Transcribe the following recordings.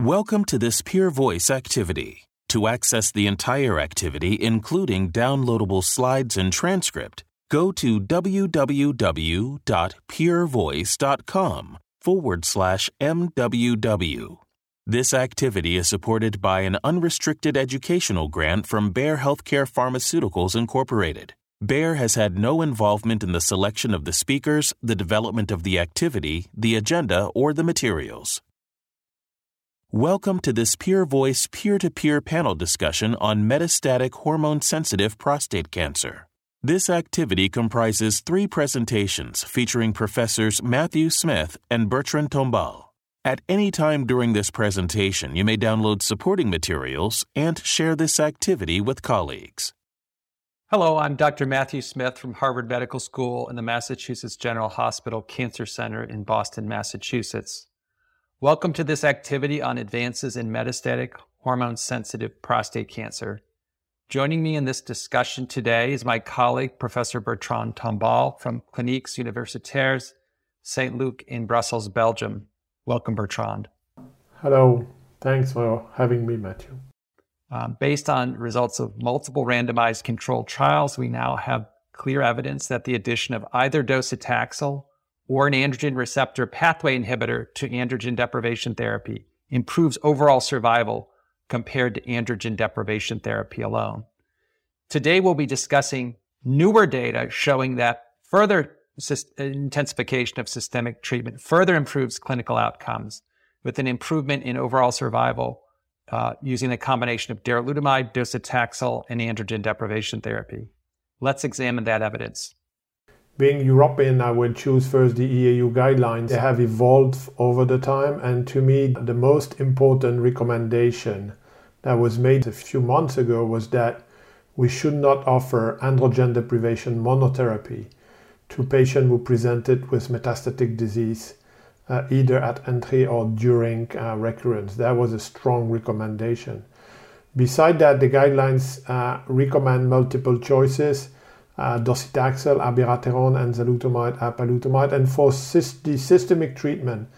Welcome to this Peer Voice activity. To access the entire activity, including downloadable slides and transcript, go to www.peervoice.com forward slash MWW. This activity is supported by an unrestricted educational grant from Bayer Healthcare Pharmaceuticals Incorporated. Bayer has had no involvement in the selection of the speakers, the development of the activity, the agenda, or the materials. Welcome to this Peer Voice peer to peer panel discussion on metastatic hormone sensitive prostate cancer. This activity comprises three presentations featuring Professors Matthew Smith and Bertrand Tombal. At any time during this presentation, you may download supporting materials and share this activity with colleagues. Hello, I'm Dr. Matthew Smith from Harvard Medical School and the Massachusetts General Hospital Cancer Center in Boston, Massachusetts. Welcome to this activity on advances in metastatic hormone sensitive prostate cancer. Joining me in this discussion today is my colleague, Professor Bertrand Tombal from Cliniques Universitaires St. Luc in Brussels, Belgium. Welcome, Bertrand. Hello. Thanks for having me, Matthew. Um, based on results of multiple randomized controlled trials, we now have clear evidence that the addition of either docetaxel or an androgen receptor pathway inhibitor to androgen deprivation therapy improves overall survival compared to androgen deprivation therapy alone. Today, we'll be discussing newer data showing that further intensification of systemic treatment further improves clinical outcomes with an improvement in overall survival uh, using a combination of darolutamide, docetaxel, and androgen deprivation therapy. Let's examine that evidence. Being European, I would choose first the EAU guidelines. They have evolved over the time, and to me, the most important recommendation that was made a few months ago was that we should not offer androgen deprivation monotherapy to patients who presented with metastatic disease uh, either at entry or during uh, recurrence. That was a strong recommendation. Beside that, the guidelines uh, recommend multiple choices uh, docetaxel, abiraterone, enzalutamide, apalutamide. And for the systemic treatment,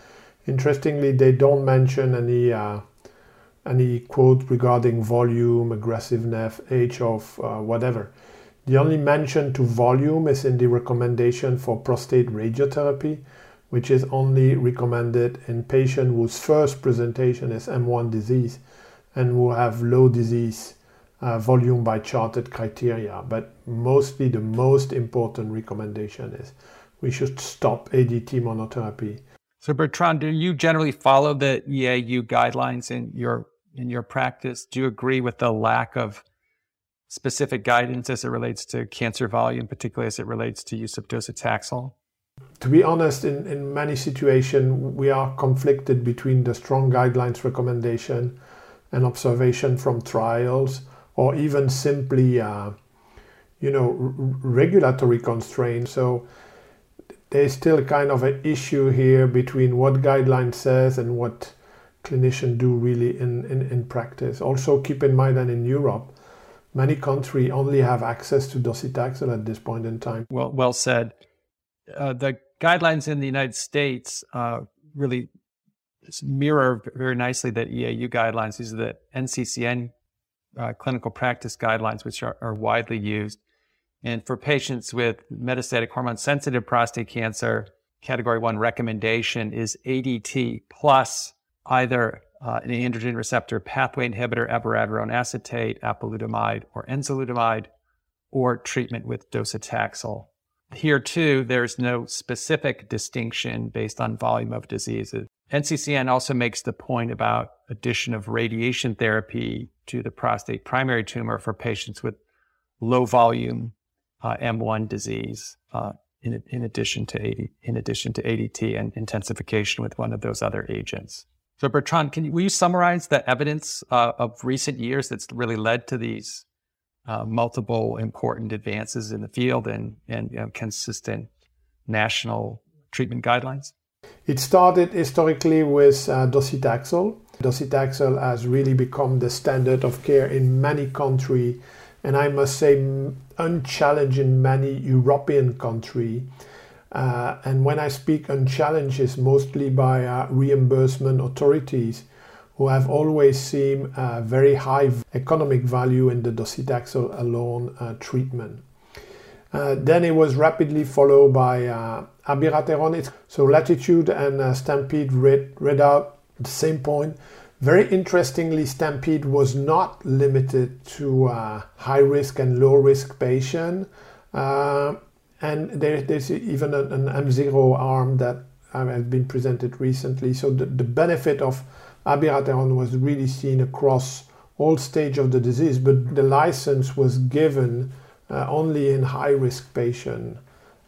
interestingly, they don't mention any uh, any quote regarding volume, aggressiveness, age of uh, whatever. The only mention to volume is in the recommendation for prostate radiotherapy, which is only recommended in patients whose first presentation is M1 disease and who have low disease uh, volume by CHAARTED criteria. But mostly the most important recommendation is we should stop ADT monotherapy. So Bertrand, do you generally follow the EAU guidelines in your in your practice? Do you agree with the lack of specific guidance as it relates to cancer volume, particularly as it relates to use of docetaxel? to be honest, in, in many situations, we are conflicted between the strong guidelines recommendation and observation from trials, or even simply, uh, you know, regulatory constraints. So there's still kind of an issue here between what guideline says and what clinicians do really in, in, in practice. Also, keep in mind that in Europe, many countries only have access to docetaxel at this point in time. Well, well said. Uh, the guidelines in the United States uh, really mirror very nicely the EAU guidelines. These are the NCCN uh, clinical practice guidelines, which are, are, widely used. And for patients with metastatic hormone sensitive prostate cancer, category one recommendation is ADT plus either uh, an androgen receptor pathway inhibitor, abiraterone acetate, apalutamide, or enzalutamide, or treatment with docetaxel. Here, too, there's no specific distinction based on volume of diseases. NCCN also makes the point about addition of radiation therapy to the prostate primary tumor for patients with low volume uh, M1 disease, uh, in, in, addition to AD, in addition to ADT and intensification with one of those other agents. So, Bertrand, can you, will you summarize the evidence uh, of recent years that's really led to these uh, multiple important advances in the field and, and you know, consistent national treatment guidelines? It started historically with uh, docetaxel. Docetaxel has really become the standard of care in many countries, and I must say, unchallenged in many European countries. Uh, and when I speak unchallenged, it's mostly by uh, reimbursement authorities who have always seen uh, very high economic value in the docetaxel alone uh, treatment. Uh, then it was rapidly followed by abiraterone. So Latitude and uh, Stampede read, read out the same point. Very interestingly, Stampede was not limited to uh, high risk and low risk patient. Uh, and there, there's even an, an, M0 arm that uh, has been presented recently. So the, the benefit of abiraterone was really seen across all stage of the disease, but the license was given uh, only in high risk patients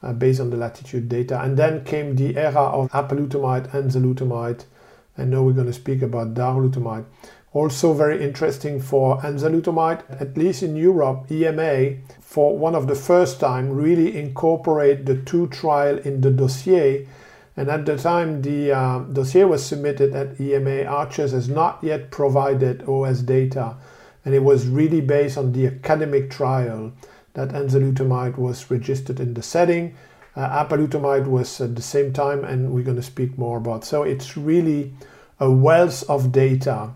uh, based on the latitude data. And then came the era of apalutamide, enzalutamide, and now we're going to speak about darolutamide. Also very interesting for enzalutamide, at least in Europe, EMA, for one of the first time, really incorporate the two trial in the dossier. And at the time the uh, dossier was submitted at EMA, ARCHES has not yet provided OS data, and it was really based on the academic trial that enzalutamide was registered in the setting. Uh, apalutamide was at the same time, and we're going to speak more about. So it's really a wealth of data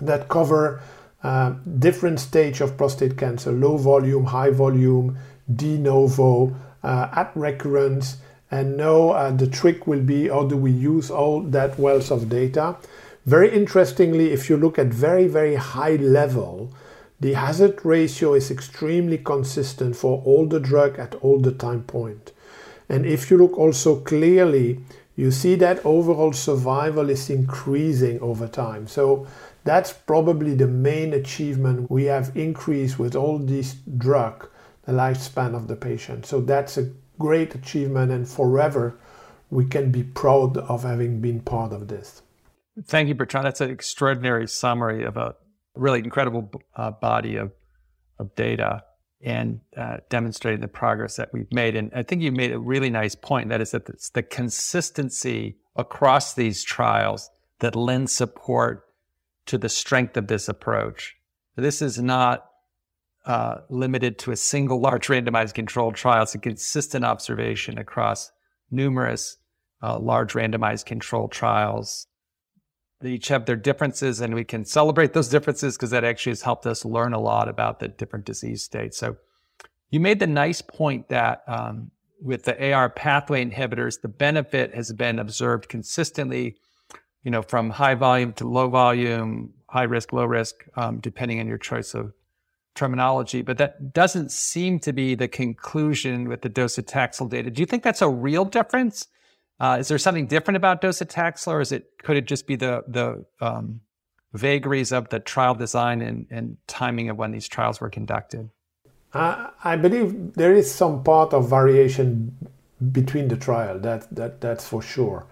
that cover uh, different stage of prostate cancer: low volume, high volume, de novo, uh, at recurrence and now uh, the trick will be how do we use all that wealth of data. Very interestingly, if you look at very, very high level, the hazard ratio is extremely consistent for all the drug at all the time point. And if you look also clearly, you see that overall survival is increasing over time. So that's probably the main achievement we have increased with all these drug, the lifespan of the patient. So that's a great achievement and forever we can be proud of having been part of this. Thank you, Bertrand. That's an extraordinary summary of a really incredible uh, body of, of data and uh, demonstrating the progress that we've made. And I think you made a really nice point. That is that it's the consistency across these trials that lends support to the strength of this approach. This is not uh, limited to a single large randomized controlled trial. It's a consistent observation across numerous uh, large randomized controlled trials. They each have their differences, and we can celebrate those differences because that actually has helped us learn a lot about the different disease states. So, you made the nice point that um, with the AR pathway inhibitors, the benefit has been observed consistently, you know, from high volume to low volume, high risk, low risk, um, depending on your choice of terminology, but that doesn't seem to be the conclusion with the docetaxel data. Do you think that's a real difference? Uh, is there something different about docetaxel, or is it could it just be the the um, vagaries of the trial design and, and timing of when these trials were conducted? Uh, I believe there is some part of variation between the trial. That that that's for sure.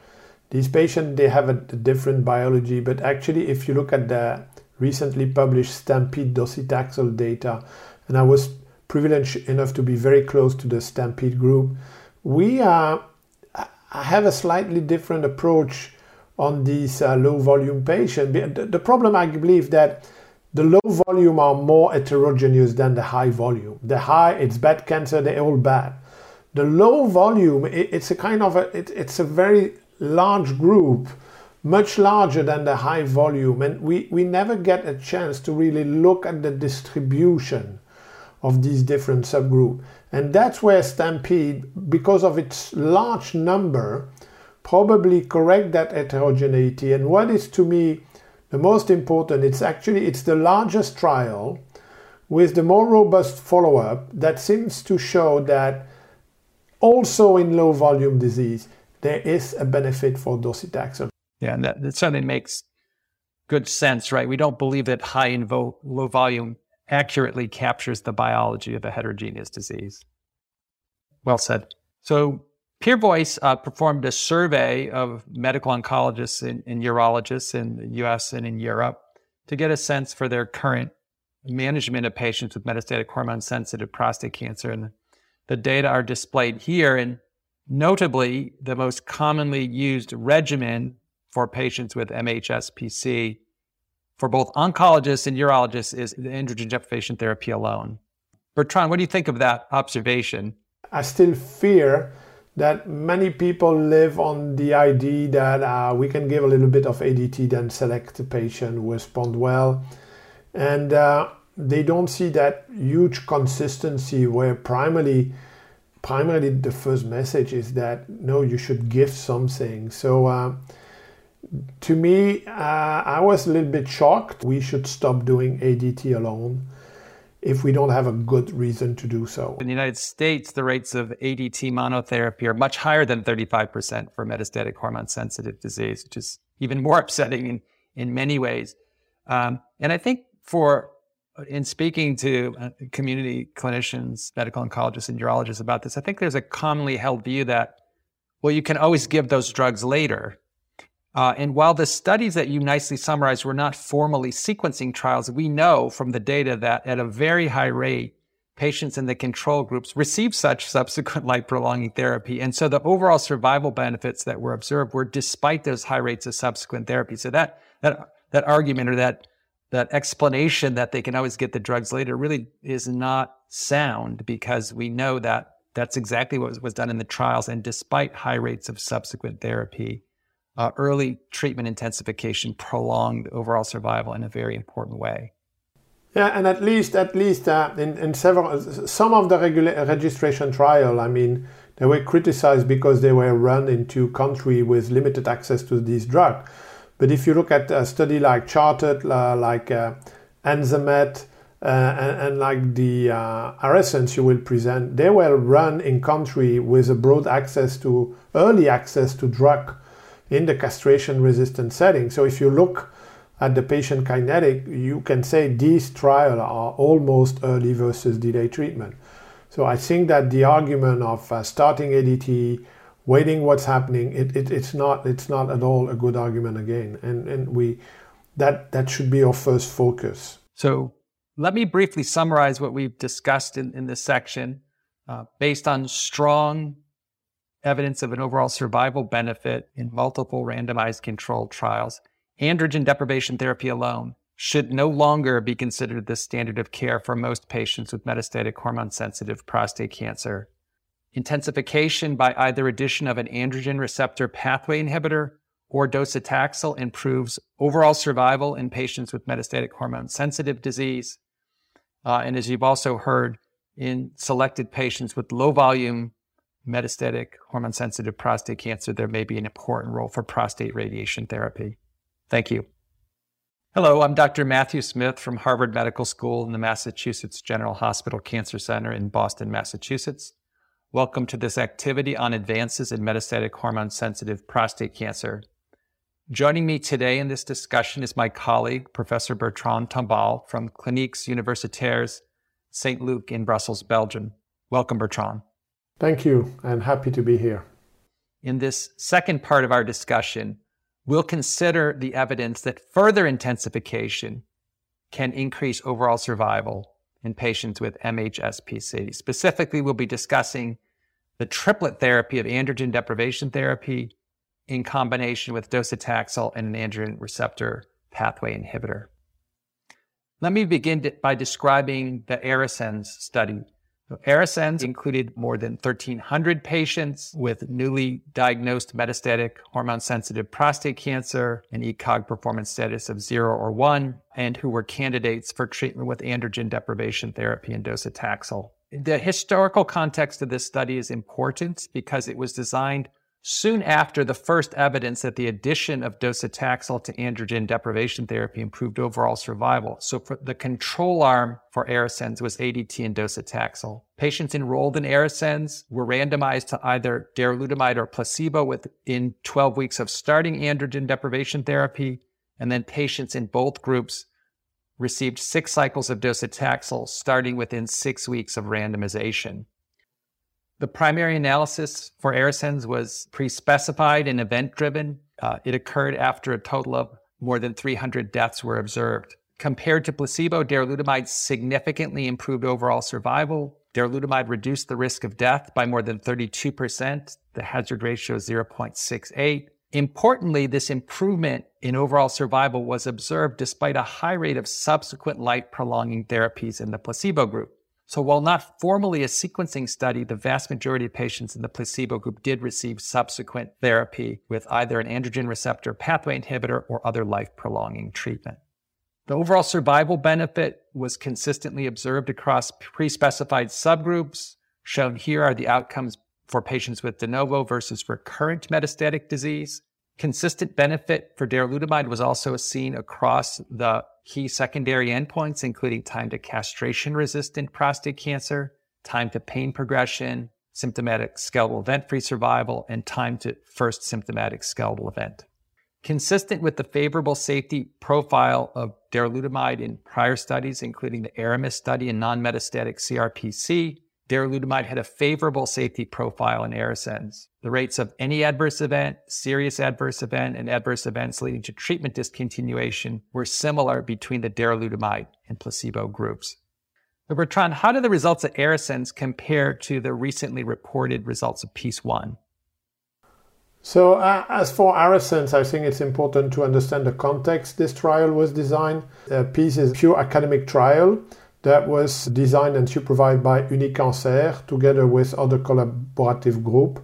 These patients they have a, different biology, but actually, if you look at the recently published Stampede docetaxel data, and I was privileged enough to be very close to the Stampede group. We uh, have a slightly different approach on these uh, low volume patients. The, the problem, I believe, that the low volume are more heterogeneous than the high volume. The high, it's bad cancer, they're all bad. The low volume, it, it's a kind of a, it, it's a very large group much larger than the high volume. And we, we never get a chance to really look at the distribution of these different subgroups. And that's where Stampede, because of its large number, probably correct that heterogeneity. And what is to me the most important, it's actually it's the largest trial with the more robust follow-up that seems to show that also in low volume disease there is a benefit for docetaxel. Yeah, and that, that certainly makes good sense, right? We don't believe that high and low volume accurately captures the biology of a heterogeneous disease. Well said. So, PeerVoice uh, performed a survey of medical oncologists and, and urologists in the US and in Europe to get a sense for their current management of patients with metastatic hormone sensitive prostate cancer. And the data are displayed here. And notably, the most commonly used regimen for patients with MHSPC for both oncologists and urologists is the androgen deprivation therapy alone. Bertrand, what do you think of that observation? I still fear that many people live on the idea that uh, we can give a little bit of ADT, then select a patient who respond well. And uh, they don't see that huge consistency where primarily primarily the first message is that no you should give something so uh, to me uh, i was a little bit shocked we should stop doing adt alone if we don't have a good reason to do so. In the United States, the rates of ADT monotherapy are much higher than 35% for metastatic hormone sensitive disease, which is even more upsetting in, in many ways. Um, and I think for in speaking to uh, community clinicians, medical oncologists, and urologists about this, I think there's a commonly held view that, well, you can always give those drugs later. Uh, and while the studies that you nicely summarized were not formally sequencing trials, we know from the data that at a very high rate, patients in the control groups received such subsequent life prolonging therapy. And so the overall survival benefits that were observed were despite those high rates of subsequent therapy. So that, that, that argument or that that explanation that they can always get the drugs later really is not sound because we know that that's exactly what was done in the trials. And despite high rates of subsequent therapy, uh, early treatment intensification prolonged overall survival in a very important way. Yeah, and at least, at least uh, in, in several, some of the regula- registration trial, I mean, they were criticized because they were run into country with limited access to this drug. But if you look at a study like CHAARTED, uh, like uh, Enzamet, uh, and, and, like the uh, ARASENS you will present, they were run in country with a broad access to early access to drug in the castration resistant setting. So if you look at the patient kinetic, you can say these trials are almost early versus delay treatment. So I think that the argument of uh, starting ADT waiting what's happening it, it, it's not it's not at all a good argument again and and we that that should be our first focus so let me briefly summarize what we've discussed in, in this section uh, based on strong evidence of an overall survival benefit in multiple randomized controlled trials androgen deprivation therapy alone should no longer be considered the standard of care for most patients with metastatic hormone sensitive prostate cancer Intensification by either addition of an androgen receptor pathway inhibitor or docetaxel improves overall survival in patients with metastatic hormone sensitive disease. Uh, and as you've also heard, in selected patients with low volume metastatic hormone sensitive prostate cancer, there may be an important role for prostate radiation therapy. Thank you. Hello, I'm Dr. Matthew Smith from Harvard Medical School and the Massachusetts General Hospital Cancer Center in Boston, Massachusetts. Welcome to this activity on advances in metastatic hormone sensitive prostate cancer. Joining me today in this discussion is my colleague, Professor Bertrand Tombal from Cliniques Universitaires St. Luc in Brussels, Belgium. Welcome, Bertrand. Thank you, and happy to be here. In this second part of our discussion, we'll consider the evidence that further intensification can increase overall survival in patients with MHSPC. Specifically, we'll be discussing the triplet therapy of androgen deprivation therapy in combination with docetaxel and an androgen receptor pathway inhibitor. Let me begin by describing the ARASENS study. So included more than 1,300 patients with newly diagnosed metastatic hormone sensitive prostate cancer and ECOG performance status of zero or one, and who were candidates for treatment with androgen deprivation therapy and docetaxel. The historical context of this study is important because it was designed soon after the first evidence that the addition of docetaxel to androgen deprivation therapy improved overall survival. So the control arm for ARASENS was ADT and docetaxel. Patients enrolled in ARASENS were randomized to either darolutamide or placebo within 12 weeks of starting androgen deprivation therapy, and then patients in both groups received six cycles of docetaxel starting within six weeks of randomization. The primary analysis for ARASENS was pre-specified and event-driven. Uh, it occurred after a total of more than 300 deaths were observed. Compared to placebo, darolutamide significantly improved overall survival. Darolutamide reduced the risk of death by more than 32%. The hazard ratio is 0.68. Importantly, this improvement in overall survival was observed despite a high rate of subsequent life prolonging therapies in the placebo group. So, while not formally a sequencing study, the vast majority of patients in the placebo group did receive subsequent therapy with either an androgen receptor pathway inhibitor or other life prolonging treatment. The overall survival benefit was consistently observed across pre specified subgroups. Shown here are the outcomes for patients with de novo versus recurrent metastatic disease. Consistent benefit for darolutamide was also seen across the key secondary endpoints, including time to castration resistant prostate cancer, time to pain progression, symptomatic skeletal event free survival, and time to first symptomatic skeletal event. Consistent with the favorable safety profile of darolutamide in prior studies, including the ARAMIS study in non metastatic CRPC, darolutamide had a favorable safety profile in ARASENS. The rates of any adverse event, serious adverse event, and adverse events leading to treatment discontinuation were similar between the darolutamide and placebo groups. But Bertrand, how do the results of ARASENS compare to the recently reported results of PEACE 1? So, uh, as for ARASENS, I think it's important to understand the context this trial was designed. Uh, PEACE is a pure academic trial that was designed and supervised by Unicancer together with other collaborative group.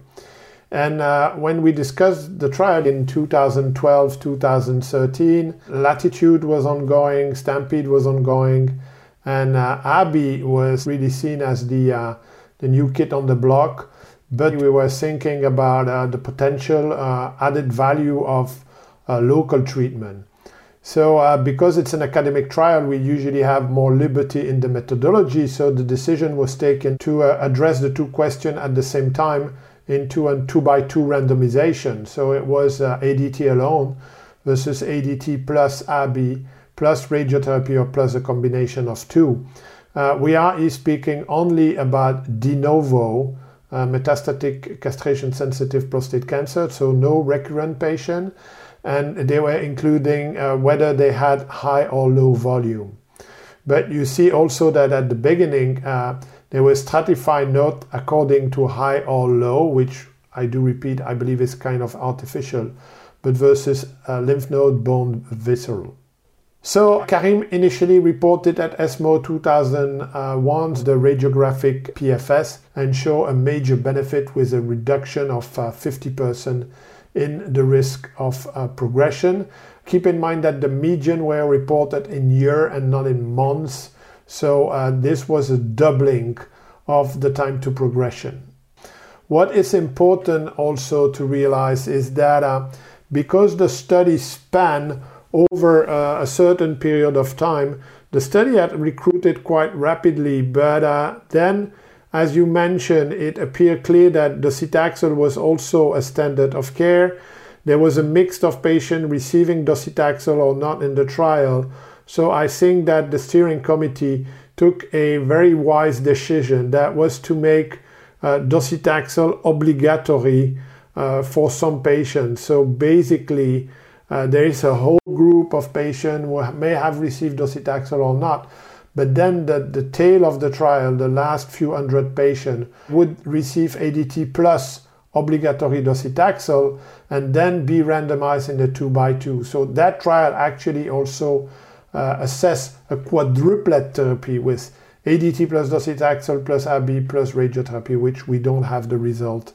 And uh, when we discussed the trial in 2012, 2013, Latitude was ongoing, Stampede was ongoing, and uh, ABI was really seen as the, uh, the new kid on the block. But we were thinking about uh, the potential uh, added value of uh, local treatment. So, uh, because it's an academic trial, we usually have more liberty in the methodology. So, the decision was taken to uh, address the two questions at the same time into a two by two randomization. So, it was uh, ADT alone versus ADT plus ABI plus radiotherapy or plus a combination of two. Uh, we are speaking only about de novo uh, metastatic castration sensitive prostate cancer, so no recurrent patient and they were including uh, whether they had high or low volume. But you see also that at the beginning, uh, they were stratified not according to high or low, which I do repeat, I believe is kind of artificial, but versus uh, lymph node, bone, visceral. So Karim initially reported at ESMO 2001 the radiographic PFS and show a major benefit with a reduction of 50% uh, in the risk of uh, progression. Keep in mind that the median were reported in year and not in months. So uh, this was a doubling of the time to progression. What is important also to realize is that uh, because the study span over uh, a certain period of time, the study had recruited quite rapidly, but uh, then as you mentioned, it appeared clear that docetaxel was also a standard of care. There was a mix of patients receiving docetaxel or not in the trial. So I think that the steering committee took a very wise decision that was to make uh, docetaxel obligatory uh, for some patients. So basically, uh, there is a whole group of patients who may have received docetaxel or not, but then the, the tail of the trial, the last few hundred patients, would receive ADT plus obligatory docetaxel and then be randomized in the two by two. So that trial actually also uh, assessed a quadruplet therapy with ADT plus docetaxel plus AB plus radiotherapy, which we don't have the result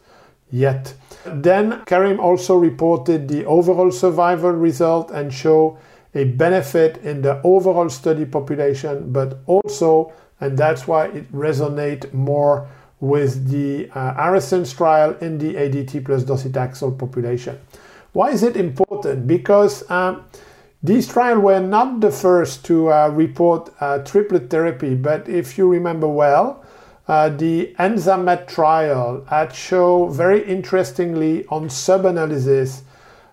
yet. Then Karim also reported the overall survival result and show a benefit in the overall study population, but also, and that's why it resonates more with the uh, ARASENS trial in the ADT plus docetaxel population. Why is it important? Because um, these trials were not the first to uh, report uh, triplet therapy, but if you remember well, uh, the ENZAMET trial had shown very interestingly on sub-analysis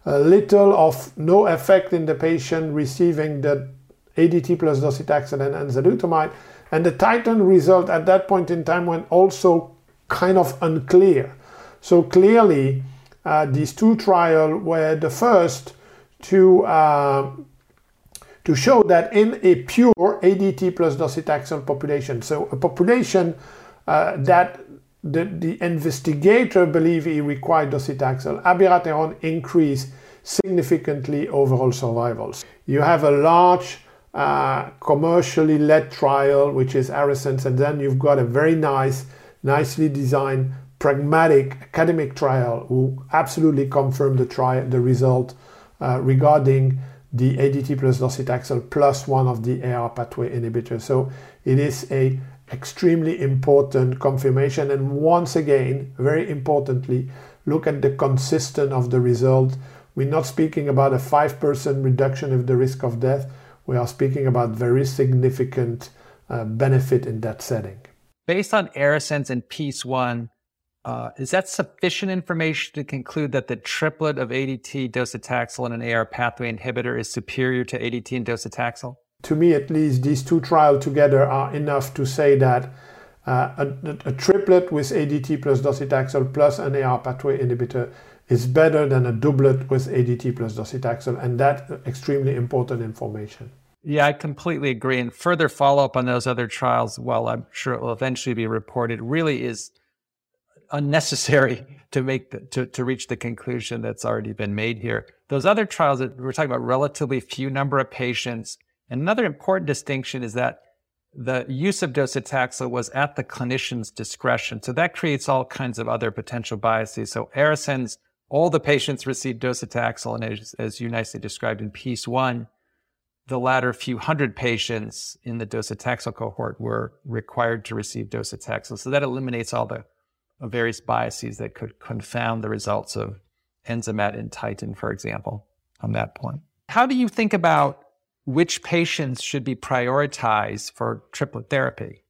little of no effect in the patient receiving the ADT plus docetaxel and enzalutamide. And the Titan result at that point in time went also kind of unclear. So clearly, uh, these two trials were the first to uh, to show that in a pure ADT plus docetaxel population, so a population uh, that the, the investigator believe he required docetaxel, abiraterone increased significantly overall survivals. You have a large uh, commercially led trial, which is ARASENS, and then you've got a very nice, nicely designed, pragmatic academic trial who absolutely confirmed the trial, the result uh, regarding the ADT plus docetaxel plus one of the AR pathway inhibitors. So it is a extremely important confirmation. And once again, very importantly, look at the consistent of the result. We're not speaking about a 5% reduction of the risk of death. We are speaking about very significant uh, benefit in that setting. Based on ARASENS and PEACE 1, uh, is that sufficient information to conclude that the triplet of ADT, docetaxel, and an AR pathway inhibitor is superior to ADT and docetaxel? To me, at least, these two trials together are enough to say that uh, a, a, triplet with ADT plus docetaxel plus an AR pathway inhibitor is better than a doublet with ADT plus docetaxel, and that's extremely important information. Yeah, I completely agree. And further follow up on those other trials, while I'm sure it will eventually be reported, really is unnecessary to make the, to, to reach the conclusion that's already been made here. Those other trials that we're talking about relatively few number of patients. Another important distinction is that the use of docetaxel was at the clinician's discretion. So that creates all kinds of other potential biases. So ARASENS, all the patients received docetaxel, and as, as you nicely described in PEACE one, the latter few hundred patients in the docetaxel cohort were required to receive docetaxel. So that eliminates all the various biases that could confound the results of Enzamet and Titan, for example, on that point. How do you think about which patients should be prioritized for triplet therapy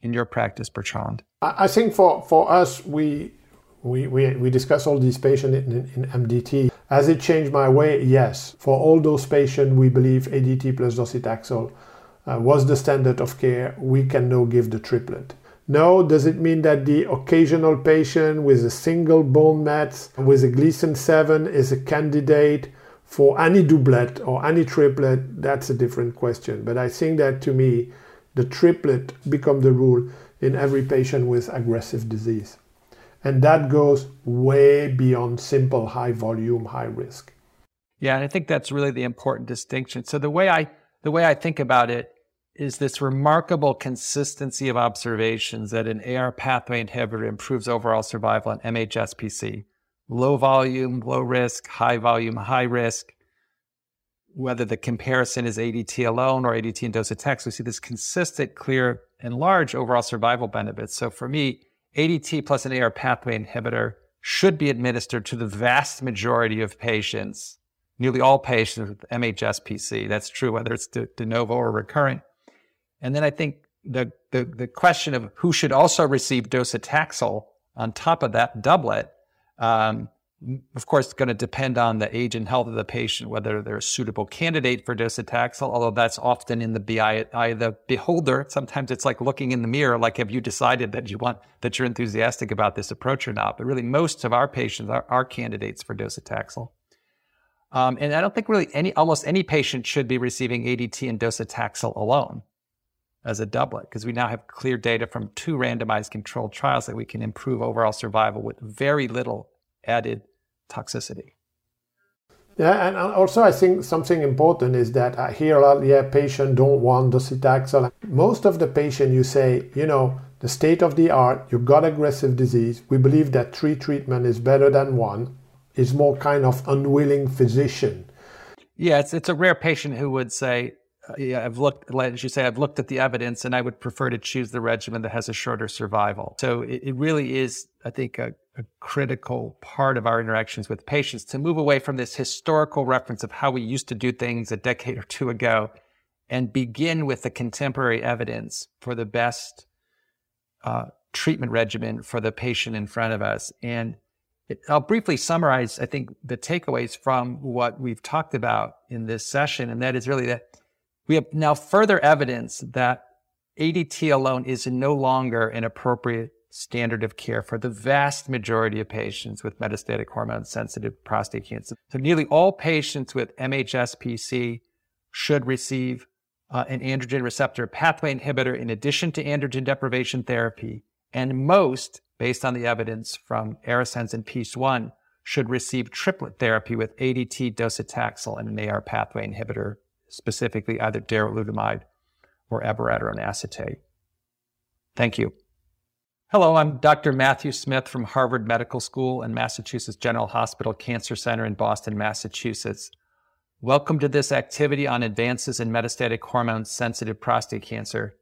in your practice, Bertrand? I think for, for us, we, we, we, we discuss all these patients in, in MDT. Has it changed my way? Yes. For all those patients, we believe ADT plus docetaxel uh, was the standard of care. We can now give the triplet. No, does it mean that the occasional patient with a single bone met with a Gleason 7 is a candidate for any doublet or any triplet? That's a different question. But I think that to me, the triplet become the rule in every patient with aggressive disease. And that goes way beyond simple high volume, high risk. Yeah, and I think that's really the important distinction. So the way I the way I think about it is this remarkable consistency of observations that an AR pathway inhibitor improves overall survival in MHSPC. Low volume, low risk, high volume, high risk. Whether the comparison is ADT alone or ADT and docetaxel, we see this consistent, clear, and large overall survival benefits. So for me, ADT plus an AR pathway inhibitor should be administered to the vast majority of patients, nearly all patients with MHSPC. That's true whether it's de, de novo or recurrent and then I think the, the, the question of who should also receive docetaxel on top of that doublet, um, of course, it's going to depend on the age and health of the patient, whether they're a suitable candidate for docetaxel, although that's often in the of the beholder. Sometimes it's like looking in the mirror, like have you decided that you want, that you're enthusiastic about this approach or not? But really, most of our patients are, are candidates for docetaxel. Um, and I don't think really any, almost any patient should be receiving ADT and docetaxel alone as a doublet because we now have clear data from two randomized controlled trials that we can improve overall survival with very little added toxicity. Yeah, and also I think something important is that I hear a lot, yeah, patient don't want docetaxel. Most of the patient you say, you know, the state of the art, you got aggressive disease. We believe that three treatment is better than one. Is more kind of unwilling physician. Yeah, it's it's a rare patient who would say, yeah, I've looked, as you say, I've looked at the evidence and I would prefer to choose the regimen that has a shorter survival. So it, it really is, I think, a, a, critical part of our interactions with patients to move away from this historical reference of how we used to do things a decade or two ago and begin with the contemporary evidence for the best uh, treatment regimen for the patient in front of us. And it, I'll briefly summarize, I think, the takeaways from what we've talked about in this session. And that is really that we have now further evidence that ADT alone is no longer an appropriate standard of care for the vast majority of patients with metastatic hormone sensitive prostate cancer. So nearly all patients with MHSPC should receive uh, an androgen receptor pathway inhibitor in addition to androgen deprivation therapy. And most, based on the evidence from ARASENS and PEACE 1, should receive triplet therapy with ADT, docetaxel, and an AR pathway inhibitor specifically either darolutamide or abiraterone acetate. Thank you. Hello, I'm Dr. Matthew Smith from Harvard Medical School and Massachusetts General Hospital Cancer Center in Boston, Massachusetts. Welcome to this activity on advances in metastatic hormone sensitive prostate cancer.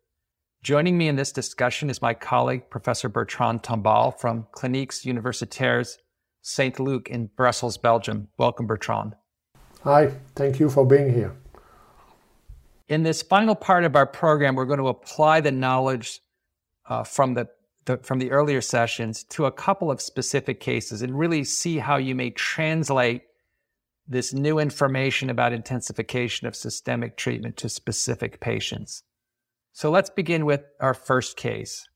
Joining me in this discussion is my colleague, Professor Bertrand Tombal from Cliniques Universitaires St. Luc in Brussels, Belgium. Welcome, Bertrand. Hi, thank you for being here. In this final part of our program, we're going to apply the knowledge uh, from the, the, from the earlier sessions to a couple of specific cases and really see how you may translate this new information about intensification of systemic treatment to specific patients. So let's begin with our first case.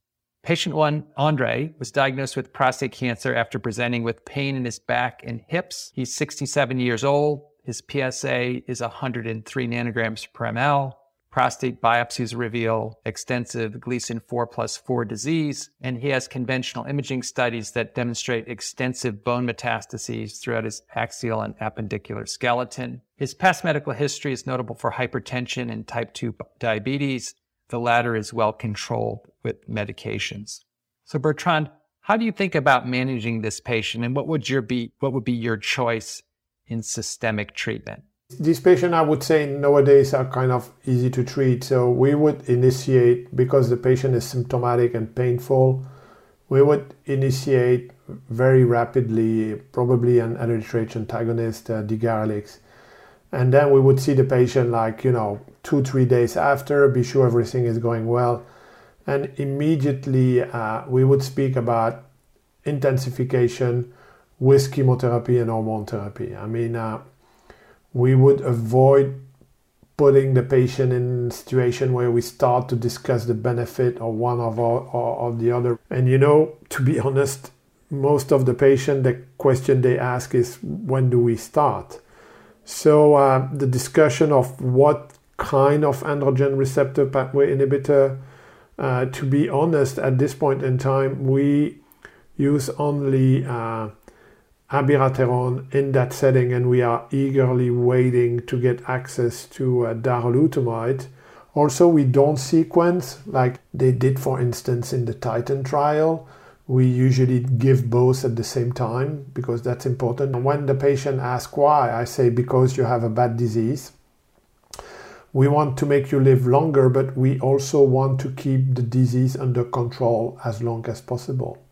Patient one, Andre, was diagnosed with prostate cancer after presenting with pain in his back and hips. He's 67 years old. His PSA is 103 nanograms per ml. Prostate biopsies reveal extensive Gleason 4 plus 4 disease, and he has conventional imaging studies that demonstrate extensive bone metastases throughout his axial and appendicular skeleton. His past medical history is notable for hypertension and type 2 diabetes, the latter is well controlled with medications. So Bertrand, how do you think about managing this patient and what would your be what would be your choice in systemic treatment? These patients, I would say, nowadays are kind of easy to treat. So we would initiate, because the patient is symptomatic and painful, we would initiate very rapidly, probably an alliterative antagonist, uh, degarelix. And then we would see the patient like, you know, two, three days after, be sure everything is going well. And immediately uh, we would speak about intensification with chemotherapy and hormone therapy. I mean, uh, we would avoid putting the patient in a situation where we start to discuss the benefit of one of or, or, the other. And you know, to be honest, most of the patient, the question they ask is, when do we start? So uh, the discussion of what kind of androgen receptor pathway inhibitor. Uh, to be honest, at this point in time, we use only uh, abiraterone in that setting, and we are eagerly waiting to get access to uh, darolutamide. Also, we don't sequence like they did, for instance, in the Titan trial. We usually give both at the same time because that's important. And when the patient asks why, I say because you have a bad disease we want to make you live longer, but we also want to keep the disease under control as long as possible.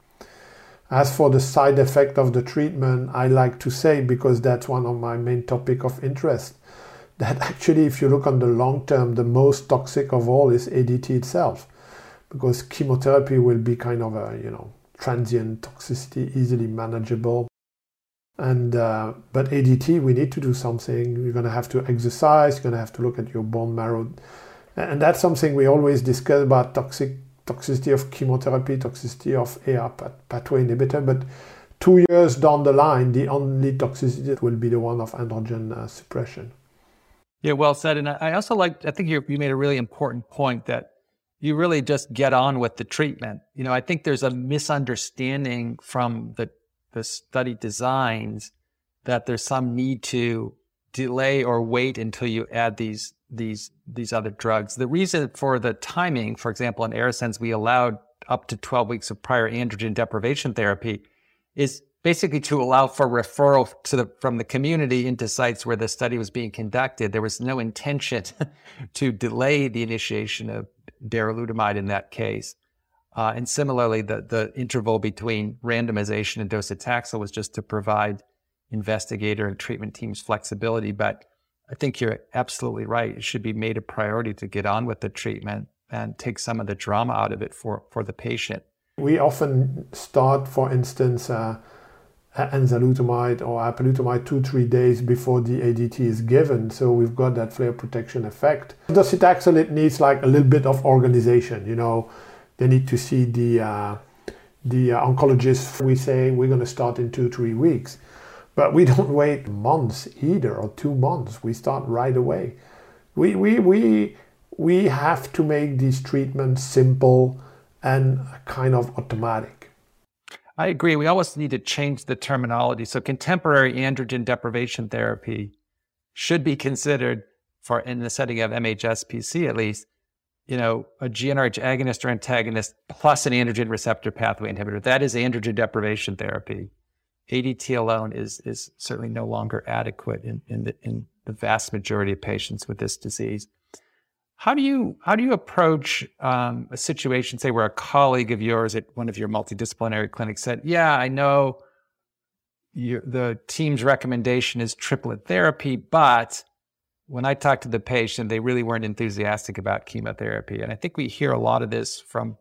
As for the side effect of the treatment, I like to say, because that's one of my main topic of interest, that actually if you look on the long term, the most toxic of all is ADT itself. Because chemotherapy will be kind of a, you know, transient toxicity, easily manageable. And uh, but ADT, we need to do something. You're going to have to exercise. You're going to have to look at your bone marrow, and that's something we always discuss about toxic toxicity of chemotherapy, toxicity of AR pathway inhibitor. But two years down the line, the only toxicity will be the one of androgen uh, suppression. Yeah, well said. And I also like. I think you made a really important point that you really just get on with the treatment. You know, I think there's a misunderstanding from the the study designs that there's some need to delay or wait until you add these these these other drugs. The reason for the timing, for example, in ARASENS, we allowed up to 12 weeks of prior androgen deprivation therapy, is basically to allow for referral to the, from the community into sites where the study was being conducted. There was no intention to delay the initiation of darolutamide in that case. Uh, and similarly, the, the interval between randomization and docetaxel was just to provide investigator and treatment teams flexibility. But I think you're absolutely right. It should be made a priority to get on with the treatment and take some of the drama out of it for, for the patient. We often start, for instance, uh, enzalutamide or apalutamide two, three days before the ADT is given. So we've got that flare protection effect. Docetaxel, it needs like a little bit of organization, you know they need to see the uh, the uh, oncologist. We say we're going to start in two three weeks, but we don't wait months either or two months. We start right away. We we we we have to make these treatments simple and kind of automatic. I agree. We always need to change the terminology. So contemporary androgen deprivation therapy should be considered for in the setting of MHSPC at least, you know, a GnRH agonist or antagonist plus an androgen receptor pathway inhibitor. That is androgen deprivation therapy. ADT alone is is certainly no longer adequate in, in the in the vast majority of patients with this disease. How do you how do you approach um, a situation, say, where a colleague of yours at one of your multidisciplinary clinics said, "Yeah, I know the team's recommendation is triplet therapy, but when I talked to the patient, they really weren't enthusiastic about chemotherapy. And I think we hear a lot of this from,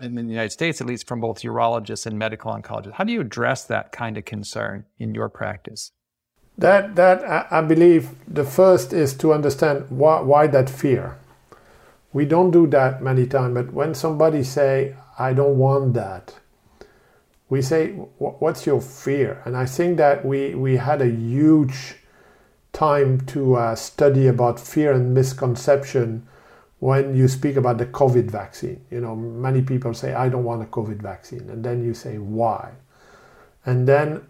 in the United States at least, from both urologists and medical oncologists. How do you address that kind of concern in your practice? That, that I believe the first is to understand why, why that fear. We don't do that many times, but when somebody say, I don't want that, we say, what's your fear? And I think that we, we had a huge time to uh, study about fear and misconception when you speak about the COVID vaccine. You know, many people say, I don't want a COVID vaccine. And then you say, why? And then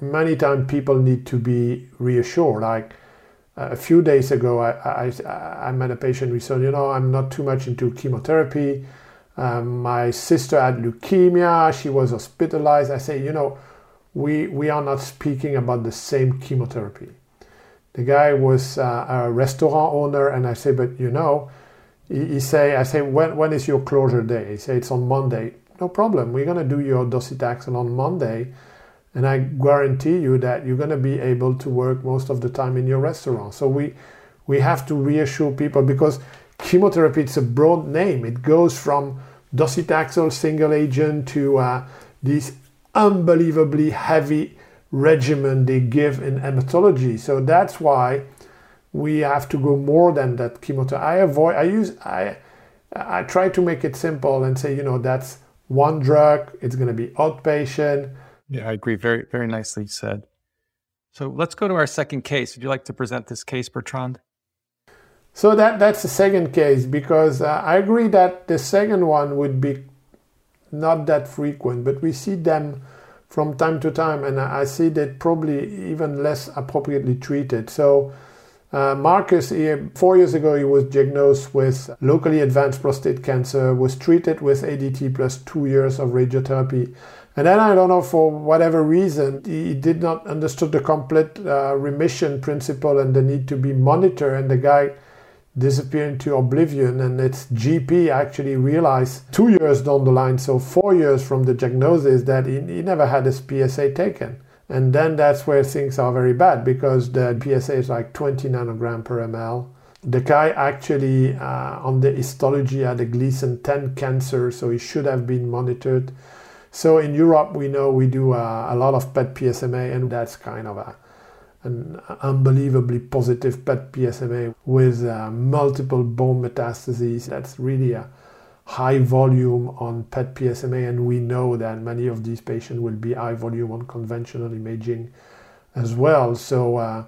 many times people need to be reassured. Like uh, a few days ago, I, I, I met a patient who said, you know, I'm not too much into chemotherapy. Um, my sister had leukemia. She was hospitalized. I say, you know, we, we are not speaking about the same chemotherapy the guy was uh, a restaurant owner, and I say, but you know, he, say, I say, when when is your closure day? He say, it's on Monday. No problem. We're gonna do your docetaxel on Monday, and I guarantee you that you're gonna be able to work most of the time in your restaurant. So we we have to reassure people because chemotherapy it's a broad name. It goes from docetaxel single agent to uh, these unbelievably heavy regimen they give in hematology. So that's why we have to go more than that chemotherapy. I avoid. I use. I I try to make it simple and say, you know, that's one drug. It's going to be outpatient. Yeah, I agree. Very very nicely said. So let's go to our second case. Would you like to present this case, Bertrand? So that that's the second case because uh, I agree that the second one would be not that frequent, but we see them from time to time, and I see that probably even less appropriately treated. So, uh, Marcus, he, four years ago, he was diagnosed with locally advanced prostate cancer, was treated with ADT plus two years of radiotherapy. And then I don't know, for whatever reason, he did not understood the complete uh, remission principle and the need to be monitored. And the guy disappeared into oblivion and its gp actually realized two years down the line so four years from the diagnosis that he, he never had his psa taken and then that's where things are very bad because the psa is like 20 nanogram per ml the guy actually uh, on the histology had a gleason 10 cancer so he should have been monitored so in europe we know we do uh, a lot of pet psma and that's kind of a an unbelievably positive PET PSMA with uh, multiple bone metastases. That's really a high volume on PET PSMA, and we know that many of these patients will be high volume on conventional imaging as well. So uh,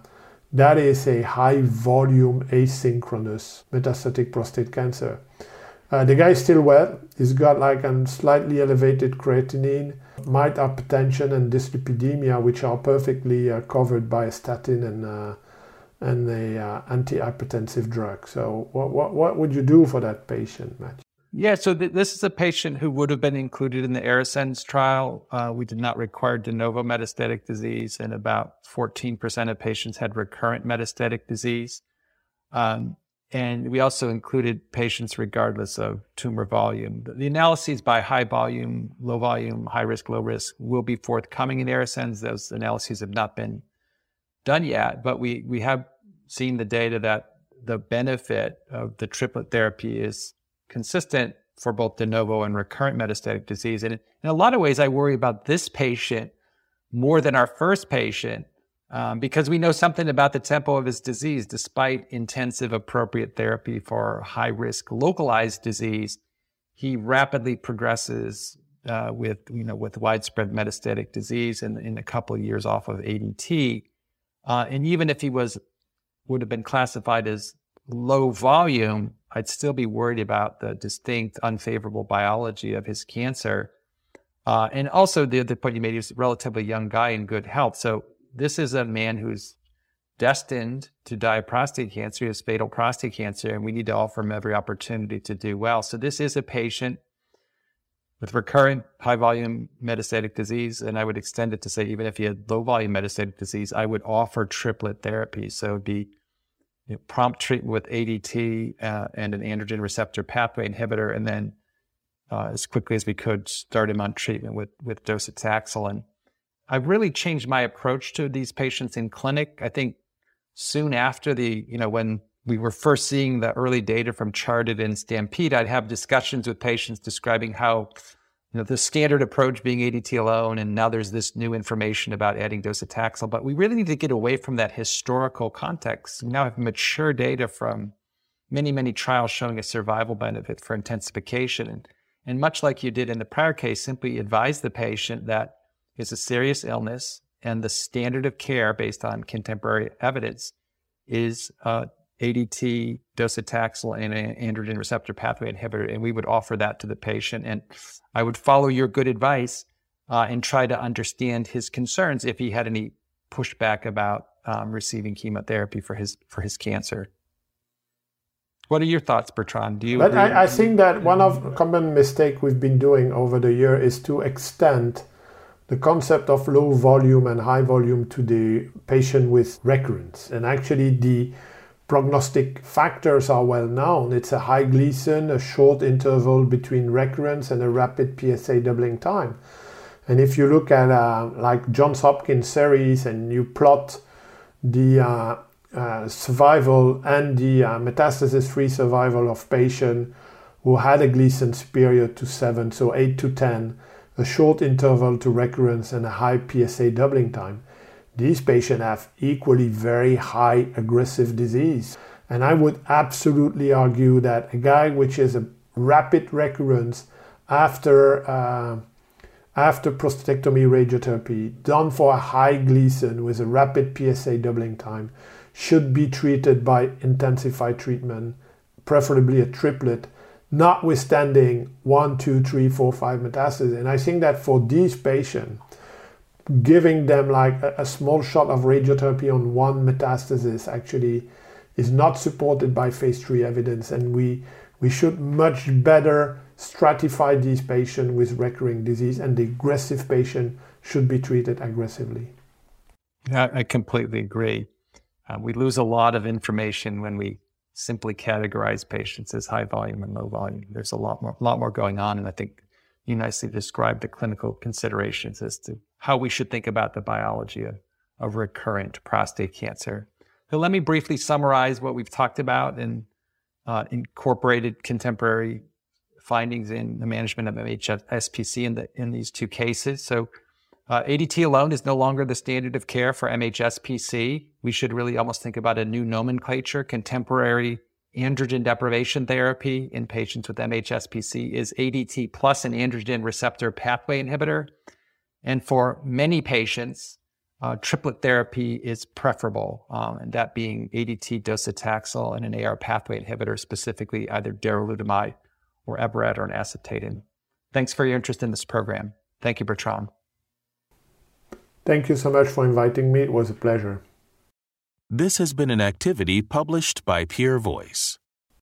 that is a high volume asynchronous metastatic prostate cancer. Uh, the guy is still well. He's got like a slightly elevated creatinine mild hypertension and dyslipidemia, which are perfectly uh, covered by a statin and uh, and a uh, antihypertensive drug. So, what, what what would you do for that patient, Matthew? Yeah, so th- this is a patient who would have been included in the ARASENS trial. Uh, we did not require de novo metastatic disease, and about 14% of patients had recurrent metastatic disease. Um, and we also included patients regardless of tumor volume. The analyses by high volume, low volume, high risk, low risk will be forthcoming in ARASENS. Those analyses have not been done yet, but we, we have seen the data that the benefit of the triplet therapy is consistent for both de novo and recurrent metastatic disease. And in a lot of ways, I worry about this patient more than our first patient um, because we know something about the tempo of his disease. Despite intensive appropriate therapy for high risk localized disease, he rapidly progresses uh, with you know with widespread metastatic disease in, in a couple of years off of ADT. Uh, and even if he was would have been classified as low volume, I'd still be worried about the distinct unfavorable biology of his cancer. Uh, and also the, the point you made, he was a relatively young guy in good health. So this is a man who's destined to die of prostate cancer, he has fatal prostate cancer, and we need to offer him every opportunity to do well. So this is a patient with recurrent high volume metastatic disease, and I would extend it to say even if he had low volume metastatic disease, I would offer triplet therapy. So it'd be you know, prompt treatment with ADT uh, and an androgen receptor pathway inhibitor, and then uh, as quickly as we could start him on treatment with with docetaxel. I've really changed my approach to these patients in clinic. I think soon after the you know when we were first seeing the early data from CHAARTED and Stampede, I'd have discussions with patients describing how you know, the standard approach being ADT alone, and now there's this new information about adding docetaxel. But we really need to get away from that historical context. We now have mature data from many, many trials showing a survival benefit for intensification. And, and much like you did in the prior case, simply advise the patient that it's a serious illness and the standard of care based on contemporary evidence is uh, ADT, docetaxel, and an androgen receptor pathway inhibitor, and we would offer that to the patient. And I would follow your good advice uh, and try to understand his concerns if he had any pushback about um, receiving chemotherapy for his for his cancer. What are your thoughts, Bertrand? Do you? But I, I, think that one of common mistake we've been doing over the year is to extend the concept of low volume and high volume to the patient with recurrence, and actually the prognostic factors are well known. It's a high Gleason, a short interval between recurrence, and a rapid PSA doubling time. And if you look at uh, like Johns Hopkins series and you plot the uh, uh, survival and the uh, metastasis-free survival of patients who had a Gleason superior to 7, so 8 to 10, a short interval to recurrence, and a high PSA doubling time, these patients have equally very high aggressive disease. And I would absolutely argue that a guy which is a rapid recurrence after uh, after prostatectomy radiotherapy done for a high Gleason with a rapid PSA doubling time should be treated by intensified treatment, preferably a triplet, notwithstanding one, two, three, four, five metastases. And I think that for these patients, giving them like a, a, small shot of radiotherapy on one metastasis actually is not supported by phase three evidence, and we we should much better stratify these patients with recurring disease, and the aggressive patient should be treated aggressively. Yeah, I completely agree. Uh, we lose a lot of information when we simply categorize patients as high volume and low volume. There's a lot more, lot more going on, and I think you nicely described the clinical considerations as to how we should think about the biology of, of recurrent prostate cancer. So let me briefly summarize what we've talked about and uh, incorporated contemporary findings in the management of MHSPC in, the, in these two cases. So uh, ADT alone is no longer the standard of care for MHSPC. We should really almost think about a new nomenclature. Contemporary androgen deprivation therapy in patients with MHSPC is ADT plus an androgen receptor pathway inhibitor. And for many patients, uh, triplet therapy is preferable, um, and that being ADT, docetaxel, and an AR pathway inhibitor, specifically either darolutamide or abiraterone acetate. Thanks for your interest in this program. Thank you, Bertrand. Thank you so much for inviting me. It was a pleasure. This has been an activity published by PeerVoice.